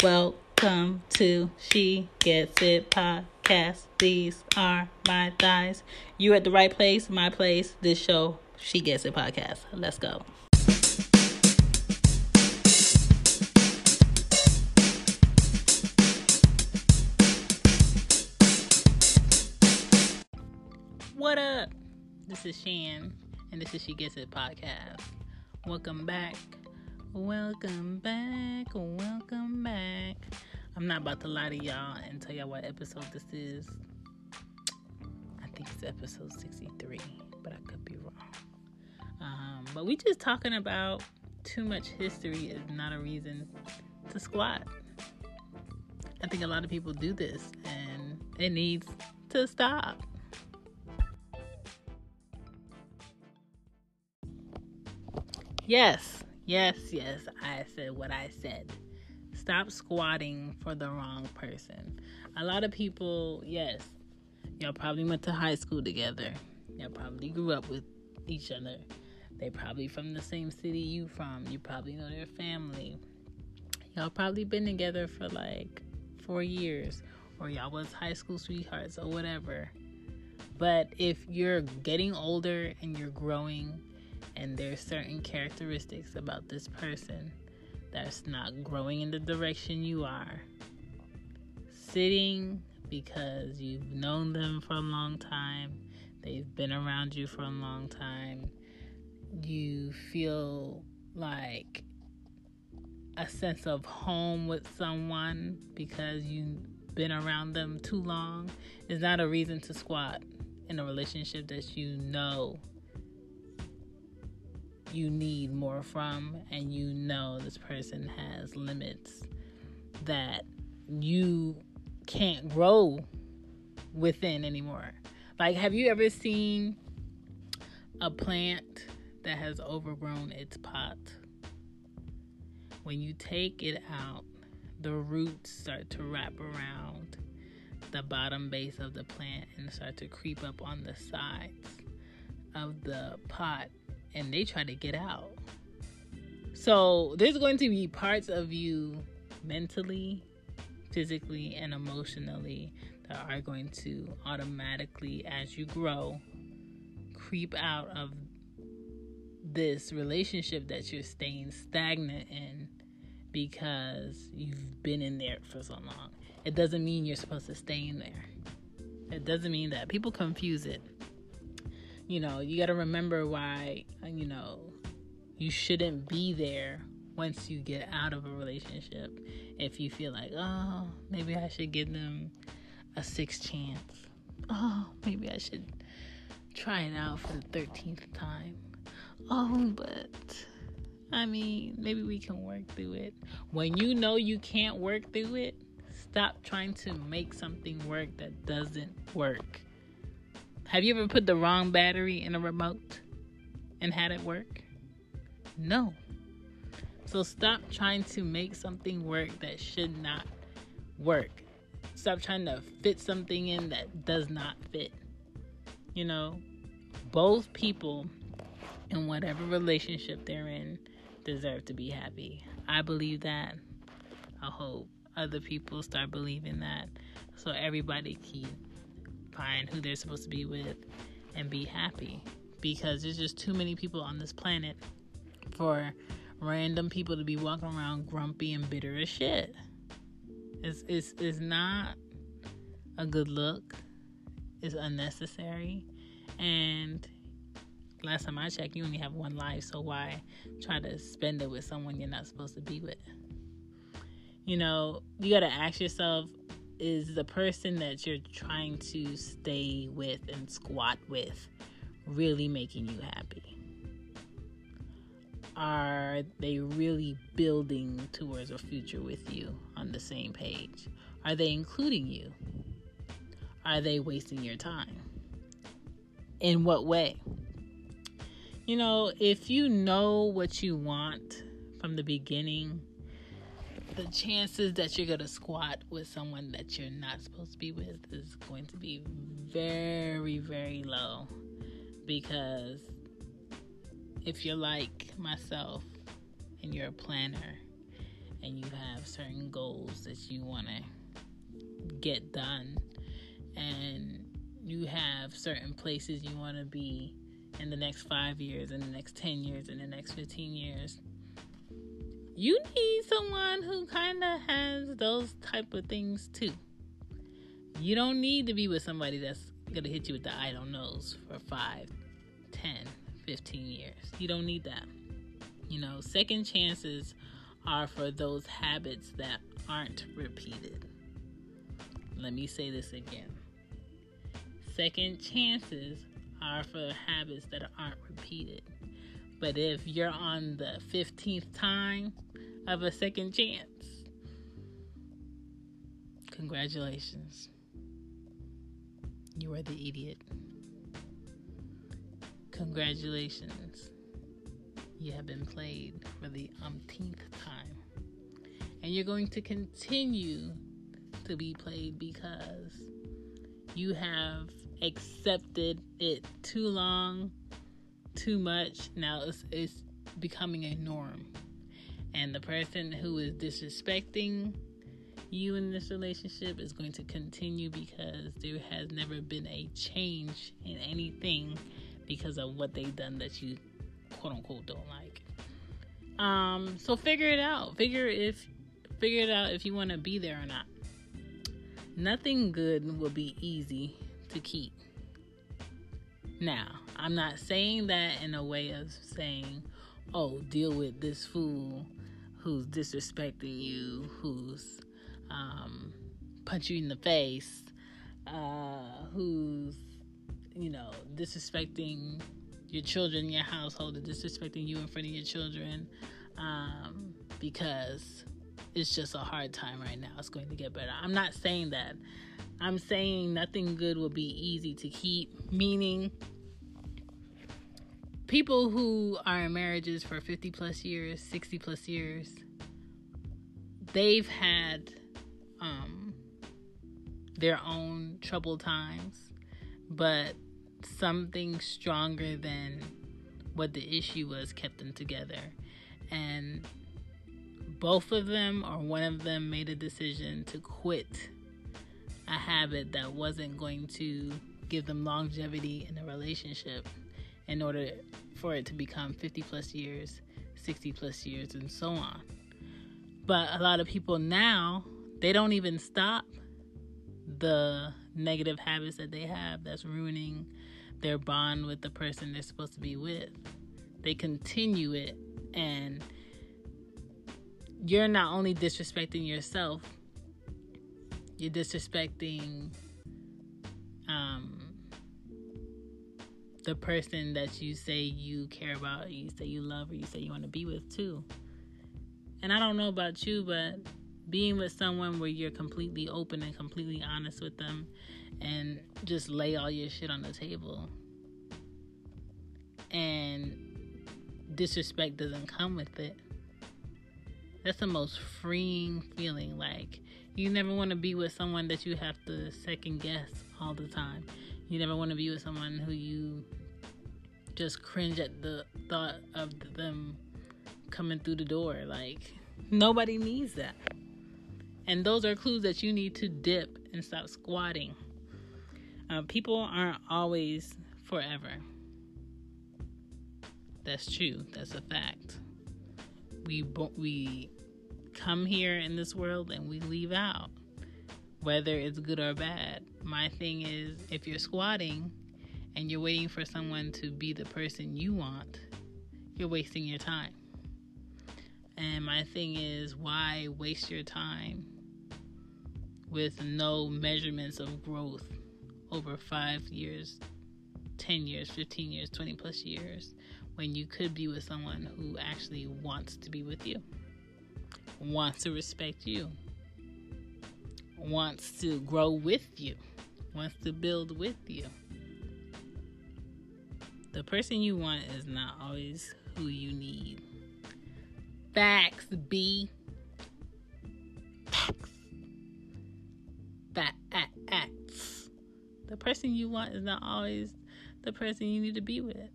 Welcome to She Gets It podcast. These are my thighs. You at the right place, my place. This show, She Gets It podcast. Let's go. What up? This is Shan, and this is She Gets It podcast. Welcome back. Welcome back. Welcome back. I'm not about to lie to y'all and tell y'all what episode this is. I think it's episode 63, but I could be wrong. Um, but we just talking about too much history is not a reason to squat. I think a lot of people do this and it needs to stop. Yes, yes, yes, I said what I said. Stop squatting for the wrong person. A lot of people, yes, y'all probably went to high school together. Y'all probably grew up with each other. They probably from the same city you from. You probably know their family. Y'all probably been together for like four years, or y'all was high school sweethearts or whatever. But if you're getting older and you're growing and there's certain characteristics about this person that's not growing in the direction you are. Sitting because you've known them for a long time, they've been around you for a long time, you feel like a sense of home with someone because you've been around them too long is not a reason to squat in a relationship that you know you need more from, and you know this person has limits that you can't grow within anymore. Like, have you ever seen a plant that has overgrown its pot? When you take it out, the roots start to wrap around the bottom base of the plant and start to creep up on the sides of the pot and they try to get out. So there's going to be parts of you mentally, physically, and emotionally that are going to automatically, as you grow, creep out of this relationship that you're staying stagnant in because you've been in there for so long. It doesn't mean you're supposed to stay in there. It doesn't mean that. People confuse it you know, you got to remember why, you know, you shouldn't be there once you get out of a relationship. If you feel like, oh, maybe I should give them a sixth chance. Oh, maybe I should try it out for the 13th time. Oh, but I mean, maybe we can work through it. When you know you can't work through it, stop trying to make something work that doesn't work. Have you ever put the wrong battery in a remote and had it work? No. So stop trying to make something work that should not work. Stop trying to fit something in that does not fit. You know, both people in whatever relationship they're in deserve to be happy. I believe that. I hope other people start believing that so everybody can find who they're supposed to be with and be happy because there's just too many people on this planet for random people to be walking around grumpy and bitter as shit. It's, it's, it's not a good look. It's unnecessary. And last time I checked, you only have one life, so why try to spend it with someone you're not supposed to be with? You know, you got to ask yourself is the person that you're trying to stay with and squat with really making you happy? Are they really building towards a future with you on the same page? Are they including you? Are they wasting your time? In what way? You know, if you know what you want from the beginning, the chances that you're going to squat with someone that you're not supposed to be with is going to be very, very low. Because if you're like myself and you're a planner and you have certain goals that you want to get done and you have certain places you want to be in the next 5 years in the next 10 years in the next 15 years you need someone who kind of has those type of things too you don't need to be with somebody that's going to hit you with the I don't knows for 5 10 15 years you don't need that you know second chances are for those habits that aren't repeated. Let me say this again. Second chances are for habits that aren't repeated. But if you're on the 15th time of a second chance, congratulations. You are the idiot. Congratulations you have been played for the umpteenth time. And you're going to continue to be played because you have accepted it too long, too much. Now it's, it's becoming a norm. And the person who is disrespecting you in this relationship is going to continue because there has never been a change in anything because of what they've done that you quote unquote don't like. Um, so figure it out. Figure if figure it out if you want to be there or not. Nothing good will be easy to keep. Now, I'm not saying that in a way of saying, "Oh, deal with this fool who's disrespecting you, who's um, punch you in the face, uh, who's you know disrespecting your children, your household, and disrespecting you in front of your children um, because it's just a hard time right now. It's going to get better. I'm not saying that. I'm saying nothing good will be easy to keep, meaning people who are in marriages for 50 plus years, 60 plus years, they've had um, their own troubled times, but something stronger than what the issue was kept them together. And both of them or one of them made a decision to quit a habit that wasn't going to give them longevity in a relationship in order for it to become 50 plus years, 60 plus years, and so on. But a lot of people now, they don't even stop the negative habits that they have that's ruining their bond with the person they're supposed to be with. They continue it, and you're not only disrespecting yourself, you're disrespecting um, the person that you say you care about, you say you love, or you say you want to be with, too. And I don't know about you, but being with someone where you're completely open and completely honest with them and just lay all your shit on the table. And disrespect doesn't come with it. That's the most freeing feeling. Like, you never want to be with someone that you have to second guess all the time. You never want to be with someone who you just cringe at the thought of them coming through the door. Like, nobody needs that. And those are clues that you need to dip and stop squatting. Uh, people aren't always forever. That's true. That's a fact. We we come here in this world and we leave out, whether it's good or bad. My thing is, if you're squatting and you're waiting for someone to be the person you want, you're wasting your time. And my thing is, why waste your time with no measurements of growth over five years, 10 years, 15 years, 20 plus years when you could be with someone who actually wants to be with you, wants to respect you, wants to grow with you, wants to build with you. The person you want is not always who you need. Facts, B. Facts. Facts. The person you want is not always the person you need to be with.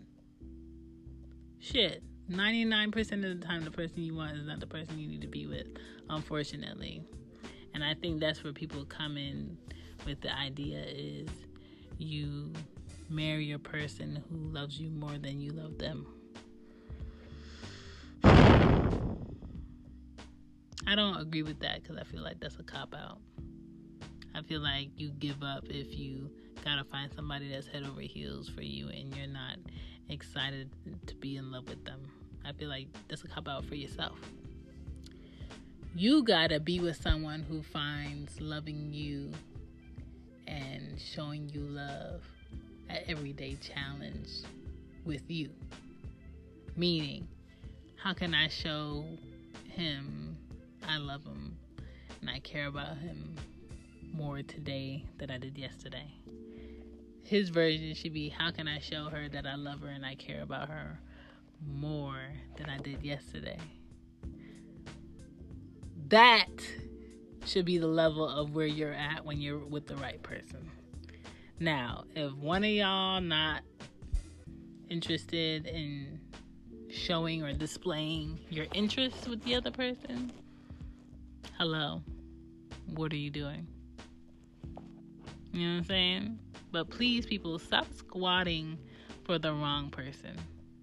Shit. 99% of the time, the person you want is not the person you need to be with, unfortunately. And I think that's where people come in with the idea is you marry a person who loves you more than you love them. I don't agree with that because I feel like that's a cop out. I feel like you give up if you gotta find somebody that's head over heels for you and you're not excited to be in love with them. I feel like that's a cop out for yourself. You gotta be with someone who finds loving you and showing you love everyday challenge with you. Meaning, how can I show him I love him and I care about him more today than I did yesterday? His version should be how can I show her that I love her and I care about her more than I did yesterday? That should be the level of where you're at when you're with the right person. Now, if one of y'all not interested in showing or displaying your interest with the other person, hello, what are you doing? You know what I'm saying? But please, people, stop squatting for the wrong person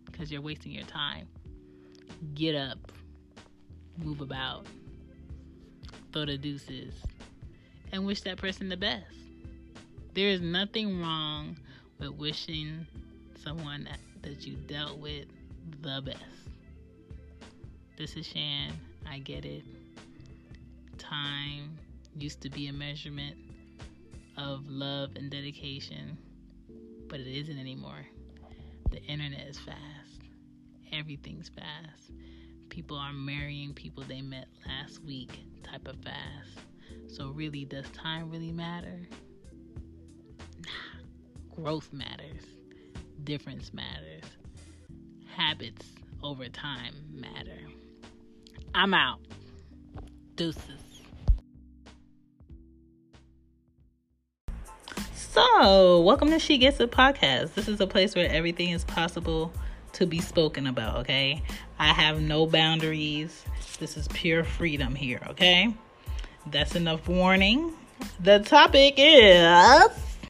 because you're wasting your time. Get up, move about, throw the deuces, and wish that person the best. There is nothing wrong with wishing someone that you dealt with the best. This is Shan. I get it. Time used to be a measurement of love and dedication, but it isn't anymore. The internet is fast, everything's fast. People are marrying people they met last week, type of fast. So, really, does time really matter? Growth matters, difference matters, habits over time matter. I'm out. Deuces. So, welcome to She Gets It podcast. This is a place where everything is possible to be spoken about, okay? I have no boundaries. This is pure freedom here, okay? That's enough warning. The topic is